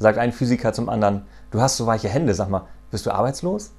sagt ein Physiker zum anderen, du hast so weiche Hände, sag mal, bist du arbeitslos?